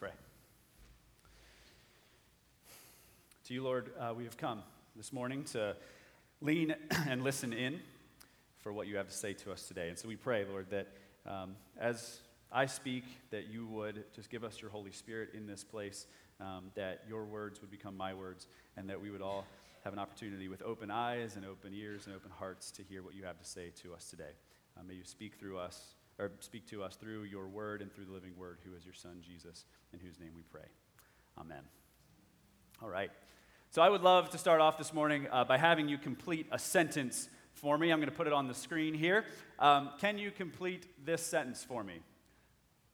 pray. To you, Lord, uh, we have come this morning to lean and listen in for what you have to say to us today. And so we pray, Lord, that um, as I speak, that you would just give us your Holy Spirit in this place, um, that your words would become my words, and that we would all have an opportunity with open eyes and open ears and open hearts to hear what you have to say to us today. Uh, may you speak through us, or speak to us through your word and through the living word, who is your Son, Jesus, in whose name we pray. Amen. All right. So I would love to start off this morning uh, by having you complete a sentence for me. I'm going to put it on the screen here. Um, can you complete this sentence for me?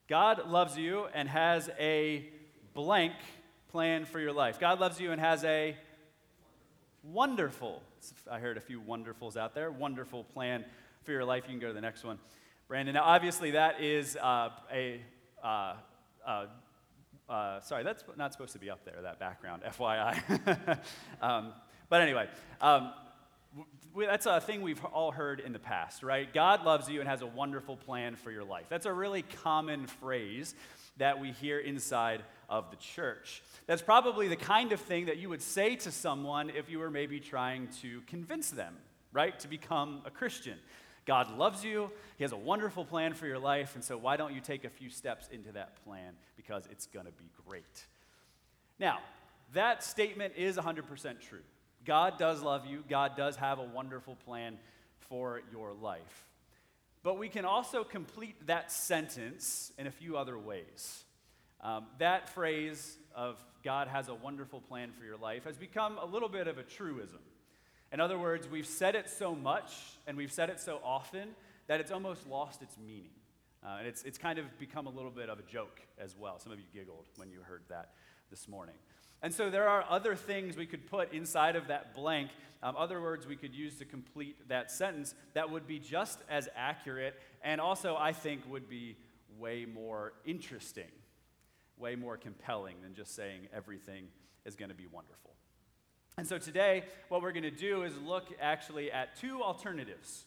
God loves you and has a blank plan for your life. God loves you and has a wonderful, I heard a few wonderfuls out there, wonderful plan for your life. You can go to the next one. Brandon, now obviously that is uh, a, uh, uh, uh sorry, that's not supposed to be up there, that background, FYI. um, but anyway, um, that's a thing we've all heard in the past, right? God loves you and has a wonderful plan for your life. That's a really common phrase that we hear inside of the church. That's probably the kind of thing that you would say to someone if you were maybe trying to convince them, right, to become a Christian. God loves you, He has a wonderful plan for your life, and so why don't you take a few steps into that plan because it's going to be great. Now, that statement is 100% true. God does love you, God does have a wonderful plan for your life. But we can also complete that sentence in a few other ways. Um, that phrase of God has a wonderful plan for your life has become a little bit of a truism. In other words, we've said it so much and we've said it so often that it's almost lost its meaning. Uh, and it's, it's kind of become a little bit of a joke as well. Some of you giggled when you heard that this morning. And so there are other things we could put inside of that blank, um, other words we could use to complete that sentence that would be just as accurate and also, I think, would be way more interesting, way more compelling than just saying everything is going to be wonderful. And so today, what we're going to do is look actually at two alternatives,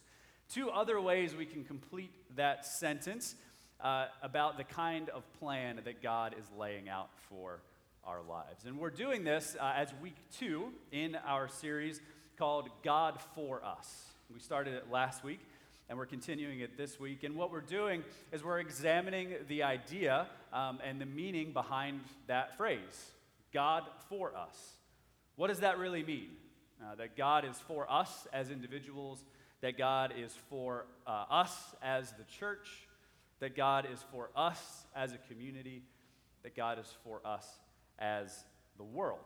two other ways we can complete that sentence uh, about the kind of plan that God is laying out for our lives. And we're doing this uh, as week two in our series called God for Us. We started it last week and we're continuing it this week. And what we're doing is we're examining the idea um, and the meaning behind that phrase God for us. What does that really mean? Uh, that God is for us as individuals, that God is for uh, us as the church, that God is for us as a community, that God is for us as the world.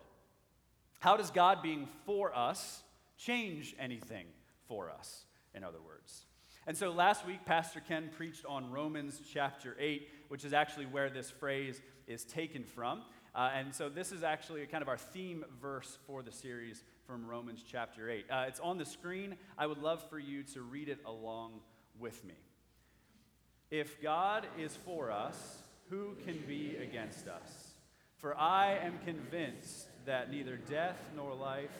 How does God being for us change anything for us, in other words? And so last week, Pastor Ken preached on Romans chapter 8, which is actually where this phrase is taken from. Uh, and so this is actually kind of our theme verse for the series from Romans chapter 8. Uh, it's on the screen. I would love for you to read it along with me. If God is for us, who can be against us? For I am convinced that neither death nor life,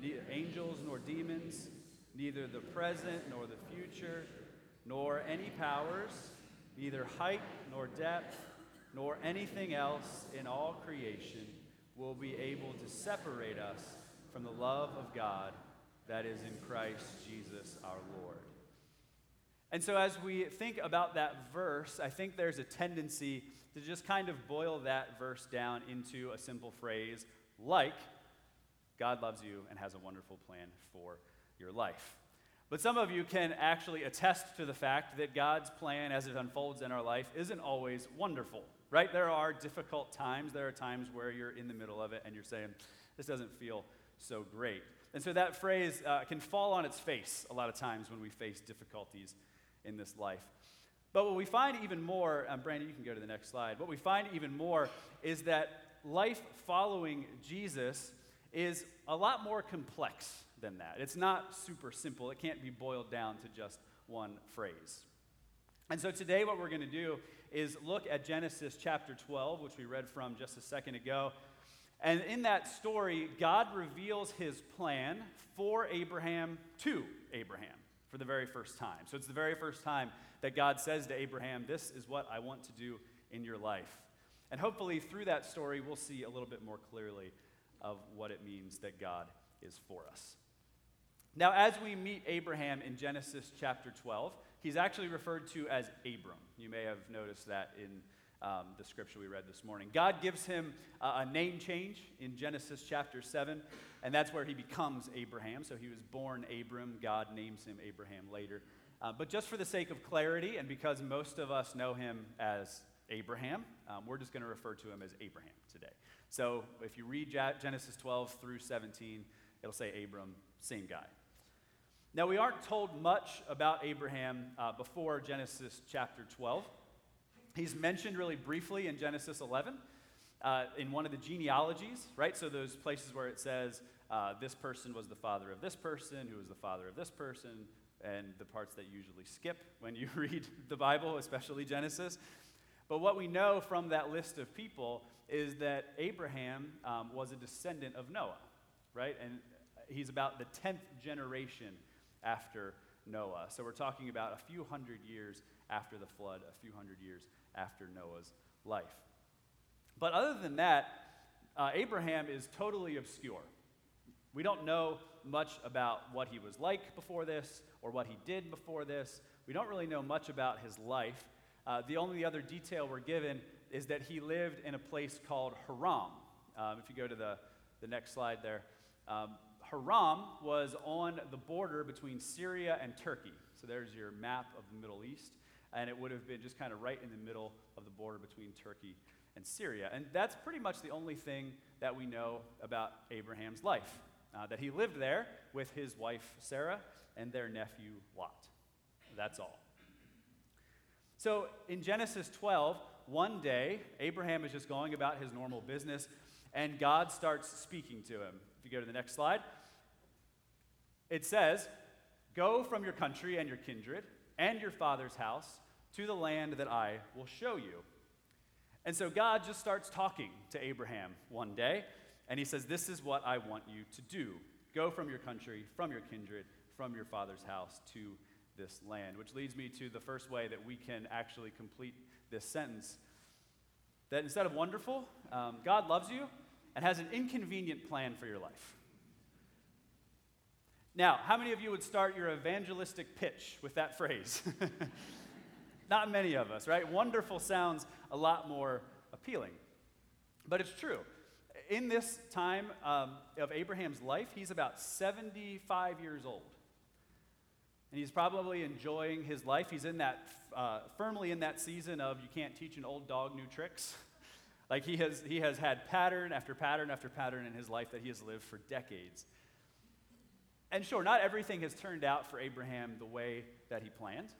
neither angels nor demons, neither the present nor the future, nor any powers, neither height nor depth, nor anything else in all creation will be able to separate us from the love of God that is in Christ Jesus our Lord. And so, as we think about that verse, I think there's a tendency to just kind of boil that verse down into a simple phrase like, God loves you and has a wonderful plan for your life. But some of you can actually attest to the fact that God's plan as it unfolds in our life isn't always wonderful, right? There are difficult times. There are times where you're in the middle of it and you're saying, this doesn't feel so great. And so that phrase uh, can fall on its face a lot of times when we face difficulties in this life. But what we find even more, um, Brandon, you can go to the next slide. What we find even more is that life following Jesus is a lot more complex than that. It's not super simple, it can't be boiled down to just one phrase. And so today, what we're going to do is look at Genesis chapter 12, which we read from just a second ago. And in that story, God reveals his plan for Abraham to Abraham for the very first time. So it's the very first time that God says to Abraham, This is what I want to do in your life. And hopefully, through that story, we'll see a little bit more clearly of what it means that God is for us. Now, as we meet Abraham in Genesis chapter 12, he's actually referred to as Abram. You may have noticed that in um, the scripture we read this morning. God gives him uh, a name change in Genesis chapter 7, and that's where he becomes Abraham. So he was born Abram. God names him Abraham later. Uh, but just for the sake of clarity, and because most of us know him as Abraham, um, we're just going to refer to him as Abraham today. So if you read Genesis 12 through 17, it'll say Abram, same guy. Now, we aren't told much about Abraham uh, before Genesis chapter 12. He's mentioned really briefly in Genesis 11 uh, in one of the genealogies, right? So, those places where it says uh, this person was the father of this person, who was the father of this person, and the parts that usually skip when you read the Bible, especially Genesis. But what we know from that list of people is that Abraham um, was a descendant of Noah, right? And he's about the 10th generation after Noah. So we're talking about a few hundred years after the flood, a few hundred years after Noah's life. But other than that, uh, Abraham is totally obscure. We don't know much about what he was like before this or what he did before this. We don't really know much about his life. Uh, the only other detail we're given is that he lived in a place called Haran. Um, if you go to the, the next slide there, um, Haran was on the border between Syria and Turkey. So there's your map of the Middle East. And it would have been just kind of right in the middle of the border between Turkey and Syria. And that's pretty much the only thing that we know about Abraham's life uh, that he lived there with his wife Sarah and their nephew Lot. That's all. So in Genesis 12, one day, Abraham is just going about his normal business, and God starts speaking to him. If you go to the next slide, it says, Go from your country and your kindred and your father's house to the land that I will show you. And so God just starts talking to Abraham one day, and he says, This is what I want you to do. Go from your country, from your kindred, from your father's house to this land. Which leads me to the first way that we can actually complete this sentence. That instead of wonderful, um, God loves you and has an inconvenient plan for your life. Now, how many of you would start your evangelistic pitch with that phrase? Not many of us, right? Wonderful sounds a lot more appealing. But it's true. In this time um, of Abraham's life, he's about 75 years old. And he's probably enjoying his life. He's in that, uh, firmly in that season of you can't teach an old dog new tricks. like he has, he has had pattern after pattern after pattern in his life that he has lived for decades. And sure, not everything has turned out for Abraham the way that he planned.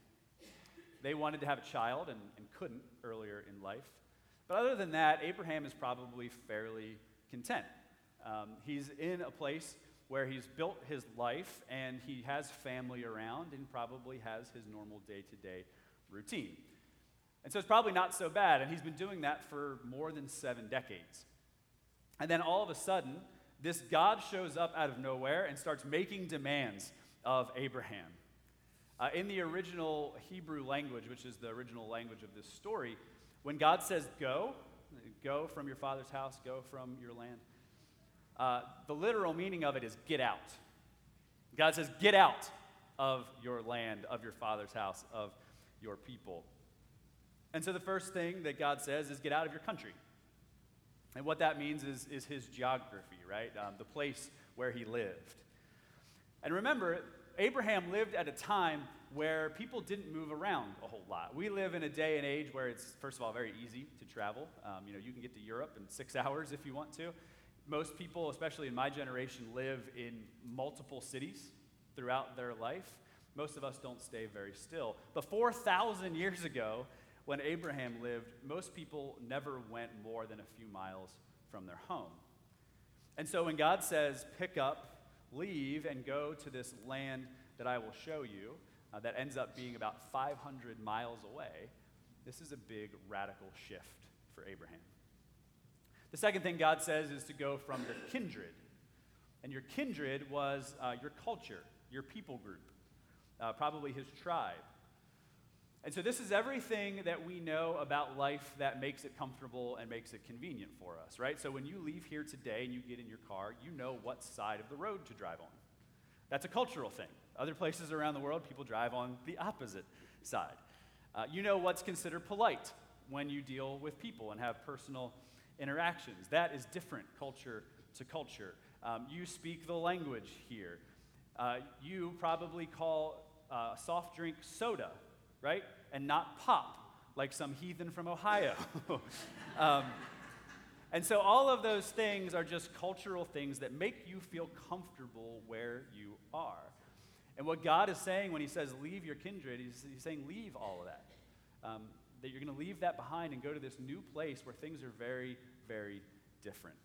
They wanted to have a child and, and couldn't earlier in life. But other than that, Abraham is probably fairly content. Um, he's in a place where he's built his life and he has family around and probably has his normal day to day routine. And so it's probably not so bad. And he's been doing that for more than seven decades. And then all of a sudden, this God shows up out of nowhere and starts making demands of Abraham. Uh, in the original Hebrew language, which is the original language of this story, when God says go, go from your father's house, go from your land, uh, the literal meaning of it is get out. God says, get out of your land, of your father's house, of your people. And so the first thing that God says is get out of your country. And what that means is, is his geography, right? Um, the place where he lived. And remember, Abraham lived at a time where people didn't move around a whole lot. We live in a day and age where it's, first of all, very easy to travel. Um, you know, you can get to Europe in six hours if you want to. Most people, especially in my generation, live in multiple cities throughout their life. Most of us don't stay very still. But 4,000 years ago, when Abraham lived, most people never went more than a few miles from their home. And so when God says, pick up, leave, and go to this land that I will show you, uh, that ends up being about 500 miles away, this is a big radical shift for Abraham. The second thing God says is to go from your kindred. And your kindred was uh, your culture, your people group, uh, probably his tribe. And so, this is everything that we know about life that makes it comfortable and makes it convenient for us, right? So, when you leave here today and you get in your car, you know what side of the road to drive on. That's a cultural thing. Other places around the world, people drive on the opposite side. Uh, you know what's considered polite when you deal with people and have personal interactions. That is different culture to culture. Um, you speak the language here. Uh, you probably call uh, soft drink soda right? And not pop, like some heathen from Ohio. um, and so all of those things are just cultural things that make you feel comfortable where you are. And what God is saying when He says, leave your kindred, He's, he's saying, leave all of that. Um, that you're going to leave that behind and go to this new place where things are very, very different.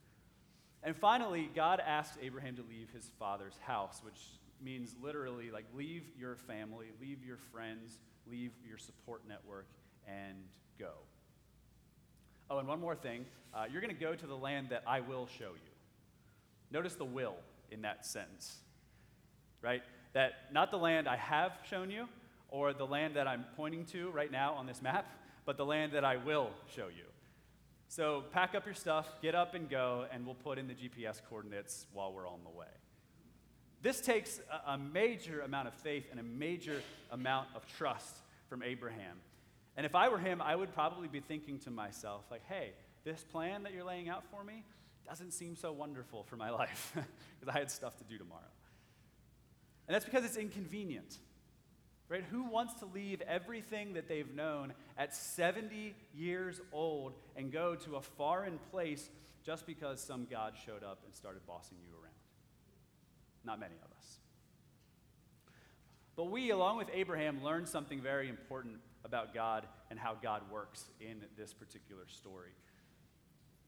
And finally, God asks Abraham to leave his father's house, which means literally like leave your family, leave your friends, leave your support network, and go. Oh, and one more thing uh, you're going to go to the land that I will show you. Notice the will in that sentence, right? That not the land I have shown you or the land that I'm pointing to right now on this map, but the land that I will show you. So pack up your stuff, get up and go, and we'll put in the GPS coordinates while we're on the way. This takes a, major amount of faith and a major amount of trust from Abraham. And if I were him, I would probably be thinking to myself, like, hey, this plan that you're laying out for me doesn't seem so wonderful for my life because I had stuff to do tomorrow. And that's because it's inconvenient. Right? Who wants to leave everything that they've known at 70 years old and go to a foreign place just because some God showed up and started bossing you around? Not many of us. But we, along with Abraham, learn something very important about God and how God works in this particular story.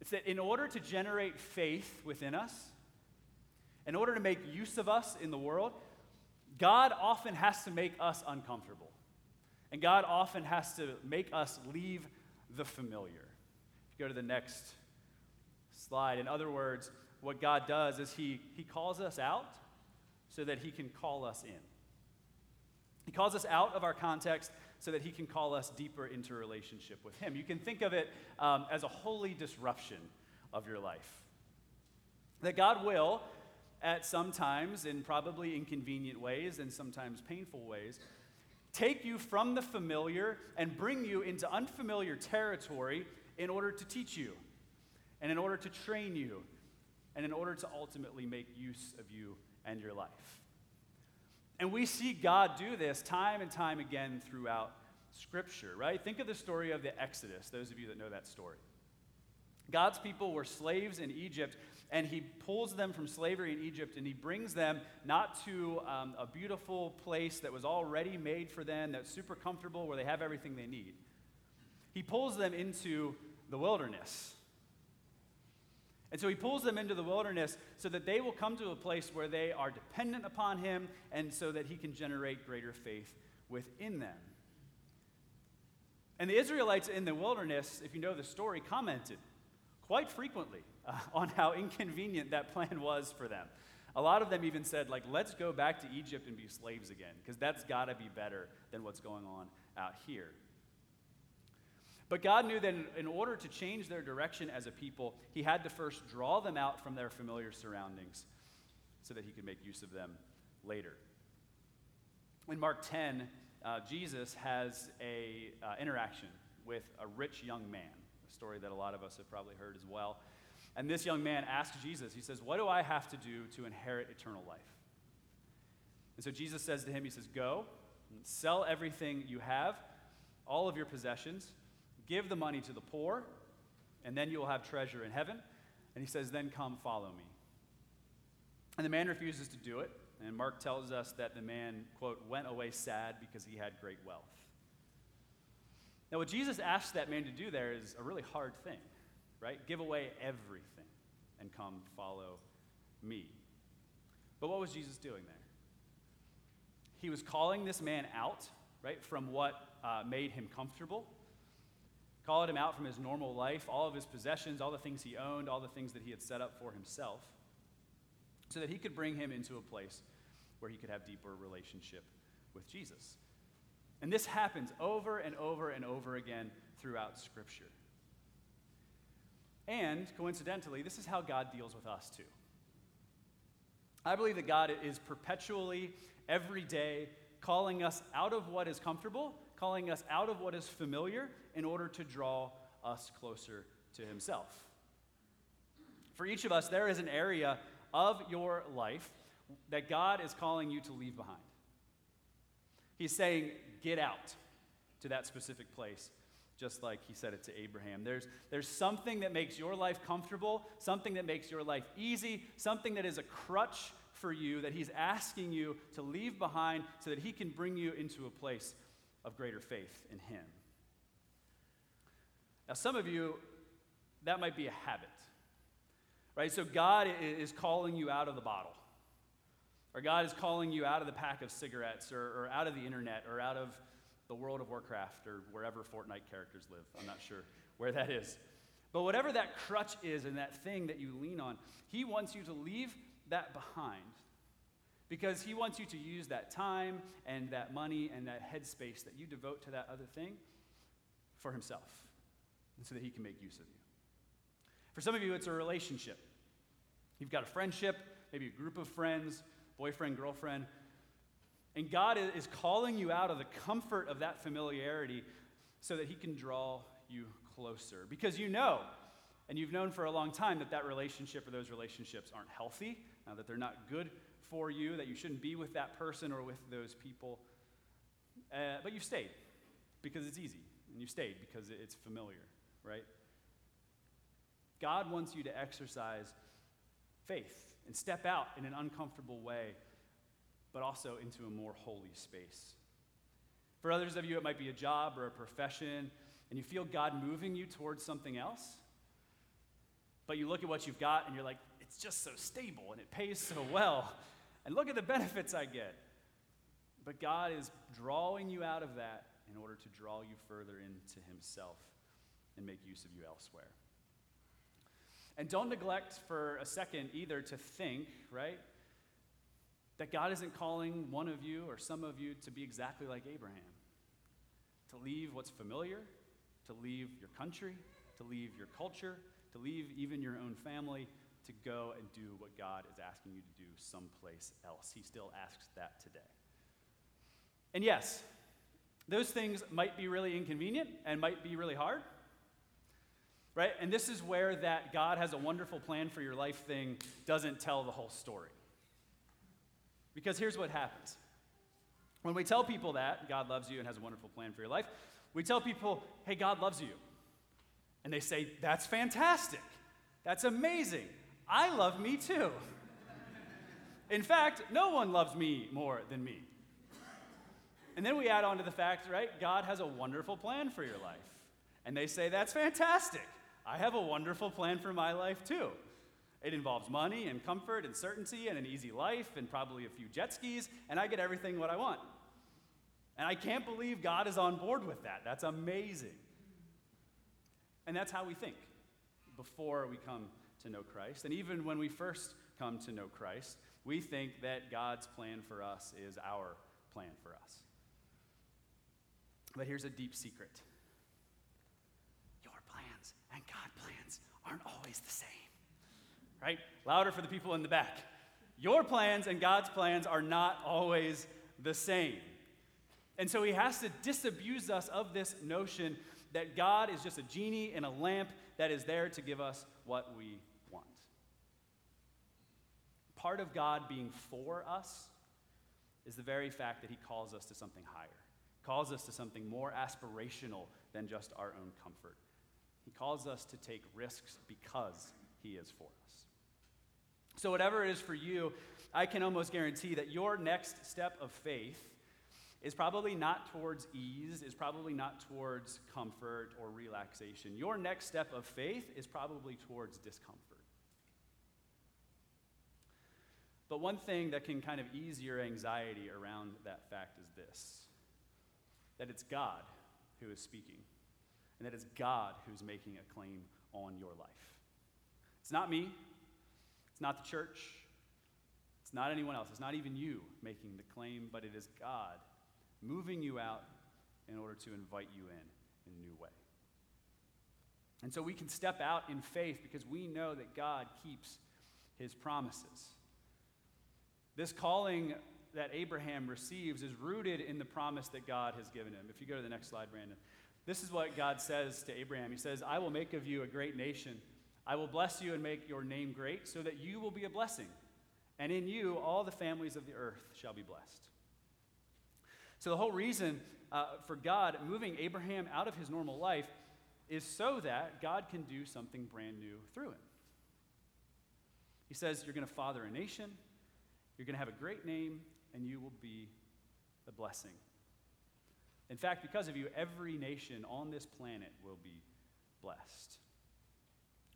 It's that in order to generate faith within us, in order to make use of us in the world, God often has to make us uncomfortable. And God often has to make us leave the familiar. If you go to the next slide, in other words, what God does is He, he calls us out so that He can call us in. He calls us out of our context so that He can call us deeper into relationship with Him. You can think of it um, as a holy disruption of your life. That God will, at some times, in probably inconvenient ways and sometimes painful ways, take you from the familiar and bring you into unfamiliar territory in order to teach you, and in order to train you, and in order to ultimately make use of you and your life. And we see God do this time and time again throughout Scripture, right? Think of the story of the Exodus, those of you that know that story. God's people were slaves in Egypt, and he pulls them from slavery in Egypt and he brings them not to um, a beautiful place that was already made for them, that's super comfortable, where they have everything they need. He pulls them into the wilderness. And so he pulls them into the wilderness so that they will come to a place where they are dependent upon him and so that he can generate greater faith within them. And the Israelites in the wilderness, if you know the story, commented quite frequently uh, on how inconvenient that plan was for them. A lot of them even said, like, let's go back to Egypt and be slaves again, because that's got to be better than what's going on out here. But God knew that in order to change their direction as a people, He had to first draw them out from their familiar surroundings so that He could make use of them later. In Mark 10, uh, Jesus has an uh, interaction with a rich young man, a story that a lot of us have probably heard as well. And this young man asks Jesus, he says, What do I have to do to inherit eternal life? And so Jesus says to him, He says, Go, sell everything you have, all of your possessions Give the money to the poor, and then you will have treasure in heaven. And he says, Then come follow me. And the man refuses to do it. And Mark tells us that the man, quote, went away sad because he had great wealth. Now, what Jesus asks that man to do there is a really hard thing, right? Give away everything and come follow me. But what was Jesus doing there? He was calling this man out, right, from what uh, made him comfortable called him out from his normal life, all of his possessions, all the things he owned, all the things that he had set up for himself, so that he could bring him into a place where he could have deeper relationship with Jesus. And this happens over and over and over again throughout Scripture. And coincidentally, this is how God deals with us too. I believe that God is perpetually, every day, calling us out of what is comfortable, calling us out of what is familiar in order to draw us closer to Himself. For each of us, there is an area of your life that God is calling you to leave behind. He's saying, get out to that specific place, just like he said it to Abraham. There's, there's something that makes your life comfortable, something that makes your life easy, something that is a crutch for you that he's asking you to leave behind so that he can bring you into a place of greater faith in him. Now, some of you, that might be a habit, right? So, God is calling you out of the bottle. Or God is calling you out of the pack of cigarettes, or, or out of the internet, or out of the world of Warcraft, or wherever Fortnite characters live. I'm not sure where that is. But whatever that crutch is and that thing that you lean on, He wants you to leave that behind because He wants you to use that time and that money and that headspace that you devote to that other thing for Himself and so that He can make use of you. For some of you, it's a relationship. You've got a friendship, maybe a group of friends, boyfriend, girlfriend. And God is calling you out of the comfort of that familiarity so that He can draw you closer. Because you know, and you've known for a long time, that that relationship or those relationships aren't healthy, uh, that they're not good for you, that you shouldn't be with that person or with those people. Uh, but you've stayed because it's easy, and you've stayed because it's familiar, right? God wants you to exercise faith and step out in an uncomfortable way, but also into a more holy space. For others of you, it might be a job or a profession, and you feel God moving you towards something else. But you look at what you've got and you're like, it's just so stable and it pays so well. And look at the benefits I get. But God is drawing you out of that in order to draw you further into Himself and make use of you elsewhere. And don't neglect for a second either to think, right, that God isn't calling one of you or some of you to be exactly like Abraham. To leave what's familiar, to leave your country, to leave your culture, to leave even your own family, to go and do what God is asking you to do someplace else. He still asks that today. And yes, those things might be really inconvenient and might be really hard. Right? And this is where that God has a wonderful plan for your life thing doesn't tell the whole story. Because here's what happens. When we tell people that God loves you and has a wonderful plan for your life, we tell people, hey, God loves you. And they say, that's fantastic. That's amazing. I love me too. In fact, no one loves me more than me. And then we add on to the fact, right? God has a wonderful plan for your life. And they say, that's fantastic. I have a wonderful plan for my life too. It involves money and comfort and certainty and an easy life and probably a few jet skis, and I get everything what I want. And I can't believe God is on board with that. That's amazing. And that's how we think before we come to know Christ. And even when we first come to know Christ, we think that God's plan for us is our plan for us. But here's a deep secret your plans and God's plans aren't always the same. Right? Louder for the people in the back. Your plans and God's plans are not always the same. And so he has to disabuse us of this notion that God is just a genie in a lamp that is there to give us what we want. Part of God being for us is the very fact that he calls us to something higher, calls us to something more aspirational than just our own comfort. He calls us to take risks because he is for us. So, whatever it is for you, I can almost guarantee that your next step of faith is probably not towards ease, is probably not towards comfort or relaxation. Your next step of faith is probably towards discomfort. But one thing that can kind of ease your anxiety around that fact is this that it's God who is speaking, and that it's God who's making a claim on your life. It's not me, it's not the church, it's not anyone else, it's not even you making the claim, but it is God moving you out in order to invite you in in a new way. And so we can step out in faith because we know that God keeps his promises. This calling that Abraham receives is rooted in the promise that God has given him. If you go to the next slide, Brandon. This is what God says to Abraham. He says, I will make of you a great nation. I will bless you and make your name great, so that you will be a blessing. And in you, all the families of the earth shall be blessed. So, the whole reason uh, for God moving Abraham out of his normal life is so that God can do something brand new through him. He says, You're going to father a nation, you're going to have a great name, and you will be a blessing. In fact, because of you, every nation on this planet will be blessed.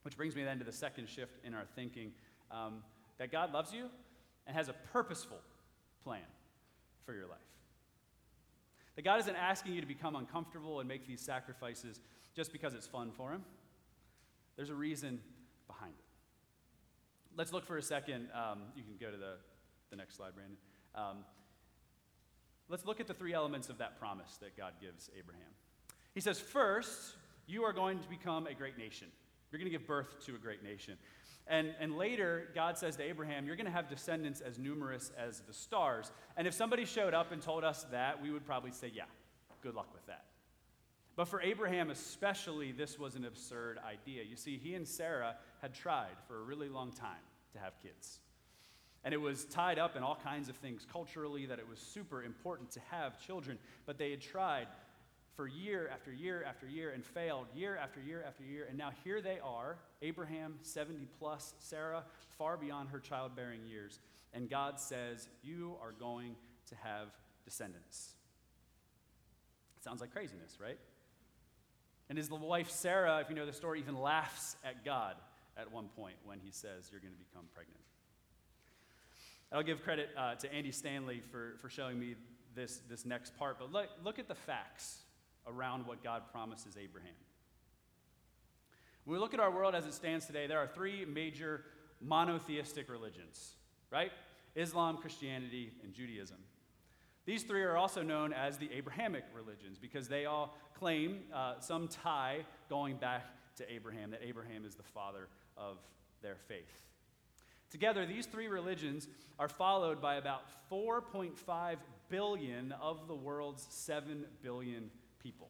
Which brings me then to the second shift in our thinking um, that God loves you and has a purposeful plan for your life. That God isn't asking you to become uncomfortable and make these sacrifices just because it's fun for Him. There's a reason behind it. Let's look for a second. Um, you can go to the, the next slide, Brandon. Um, let's look at the three elements of that promise that God gives Abraham. He says, First, you are going to become a great nation. You're going to give birth to a great nation. And, and later, God says to Abraham, You're going to have descendants as numerous as the stars. And if somebody showed up and told us that, we would probably say, Yeah, good luck with that. But for Abraham, especially, this was an absurd idea. You see, he and Sarah had tried for a really long time to have kids. And it was tied up in all kinds of things culturally that it was super important to have children. But they had tried for year after year after year and failed year after year after year. And now here they are Abraham, 70 plus, Sarah, far beyond her childbearing years. And God says, You are going to have descendants. Sounds like craziness, right? And his wife Sarah, if you know the story, even laughs at God at one point when he says, You're going to become pregnant. I'll give credit uh, to Andy Stanley for, for showing me this, this next part, but look, look at the facts around what God promises Abraham. When we look at our world as it stands today, there are three major monotheistic religions, right? Islam, Christianity, and Judaism. These three are also known as the Abrahamic religions because they all claim uh, some tie going back to Abraham, that Abraham is the father of their faith. Together, these three religions are followed by about 4.5 billion of the world's 7 billion people.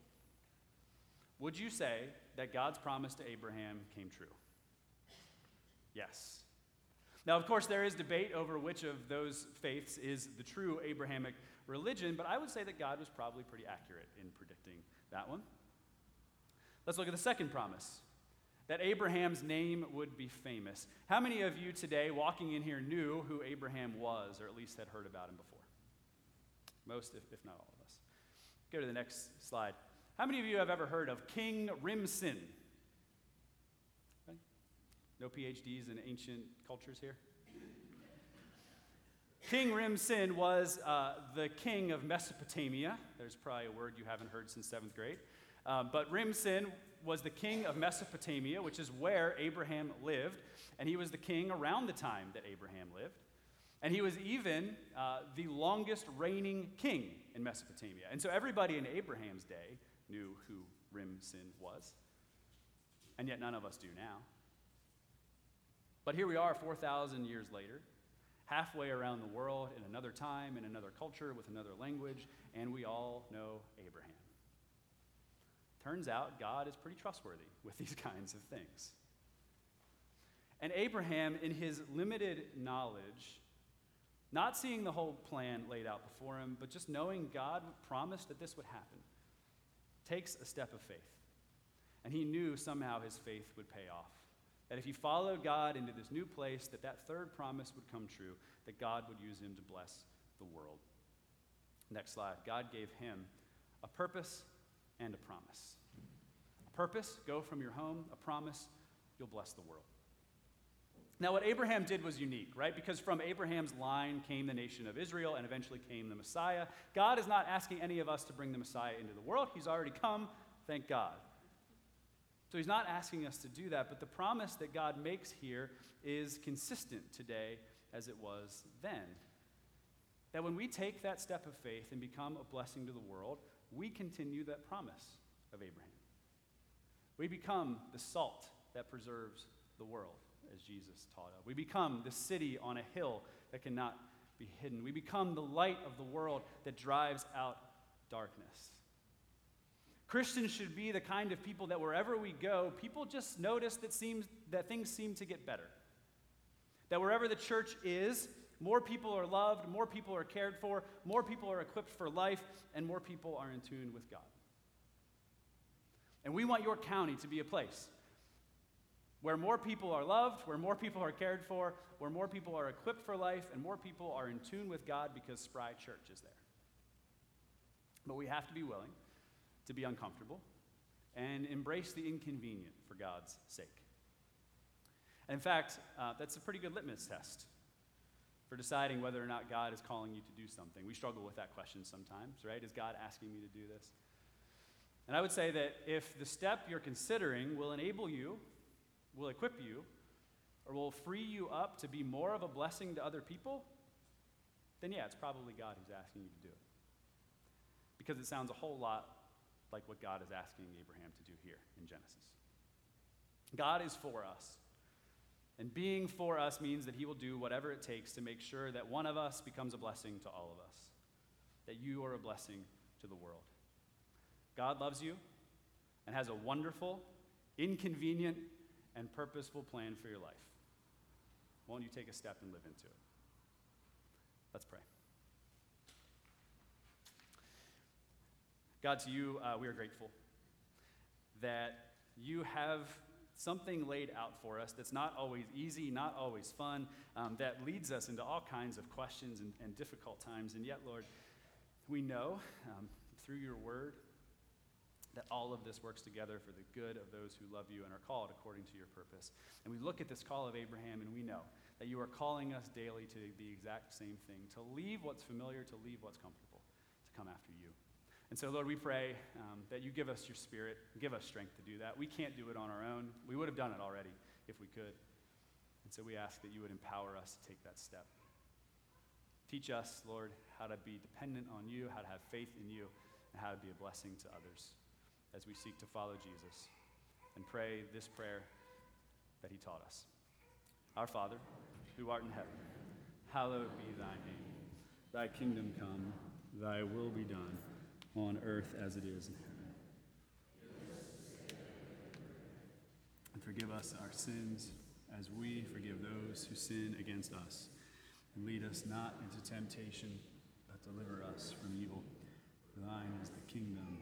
Would you say that God's promise to Abraham came true? Yes. Now, of course, there is debate over which of those faiths is the true Abrahamic religion, but I would say that God was probably pretty accurate in predicting that one. Let's look at the second promise that Abraham's name would be famous. How many of you today, walking in here, knew who Abraham was, or at least had heard about him before? Most, if, if not all of us. Go to the next slide. How many of you have ever heard of King Rimsin? No PhDs in ancient cultures here? King Rimsin was uh, the king of Mesopotamia. There's probably a word you haven't heard since seventh grade. Um, but Rimsin was the king of Mesopotamia, which is where Abraham lived. And he was the king around the time that Abraham lived. And he was even uh, the longest reigning king in Mesopotamia. And so everybody in Abraham's day knew who Rimsin was. And yet none of us do now. But here we are 4,000 years later, halfway around the world in another time, in another culture, with another language, and we all know Abraham. Turns out God is pretty trustworthy with these kinds of things. And Abraham, in his limited knowledge, not seeing the whole plan laid out before him, but just knowing God promised that this would happen, takes a step of faith. And he knew somehow his faith would pay off. That if he followed God into this new place, that that third promise would come true, that God would use him to bless the world. Next slide. God gave him a purpose and a promise. A purpose, go from your home. A promise, you'll bless the world. Now, what Abraham did was unique, right? Because from Abraham's line came the nation of Israel and eventually came the Messiah. God is not asking any of us to bring the Messiah into the world. He's already come, thank God. So he's not asking us to do that, but the promise that God makes here is consistent today as it was then. That when we take that step of faith and become a blessing to the world, we continue that promise of Abraham. We become the salt that preserves the world, as Jesus taught us. We become the city on a hill that cannot be hidden. We become the light of the world that drives out darkness. Christians should be the kind of people that wherever we go, people just notice that, seems, that things seem to get better. That wherever the church is, more people are loved, more people are cared for, more people are equipped for life, and more people are in tune with God. And we want your county to be a place where more people are loved, where more people are cared for, where more people are equipped for life, and more people are in tune with God because Spry Church is there. But we have to be willing to be uncomfortable and embrace the inconvenient for God's sake. in fact, uh, that's a pretty good litmus test for deciding whether or not God is calling you to do something. We struggle with that question sometimes, right? Is God asking me to do this? And I would say that if the step you're considering will enable you, will equip you, or will free you up to be more of a blessing to other people, then yeah, it's probably God who's asking you to do it. Because it sounds a whole lot like what God is asking Abraham to do here in Genesis. God is for us. And being for us means that he will do whatever it takes to make sure that one of us becomes a blessing to all of us, that you are a blessing to the world. God loves you and has a wonderful, inconvenient, and purposeful plan for your life. Won't you take a step and live into it? Let's pray. God, to you, uh, we are grateful that you have something laid out for us that's not always easy, not always fun, um, that leads us into all kinds of questions and, and difficult times. And yet, Lord, we know um, through your word that all of this works together for the good of those who love you and are called according to your purpose. And we look at this call of Abraham and we know that you are calling us daily to the exact same thing to leave what's familiar, to leave what's comfortable, to come after you. And so, Lord, we pray um, that you give us your spirit, give us strength to do that. We can't do it on our own. We would have done it already if we could. And so we ask that you would empower us to take that step. Teach us, Lord, how to be dependent on you, how to have faith in you, and how to be a blessing to others as we seek to follow Jesus and pray this prayer that he taught us. Our Father, who art in heaven, hallowed be thy name. Thy kingdom come, thy will be done, on earth as it is in heaven. And forgive us our sins as we forgive those who sin against us. And lead us not into temptation, but deliver us from evil. For thine is the kingdom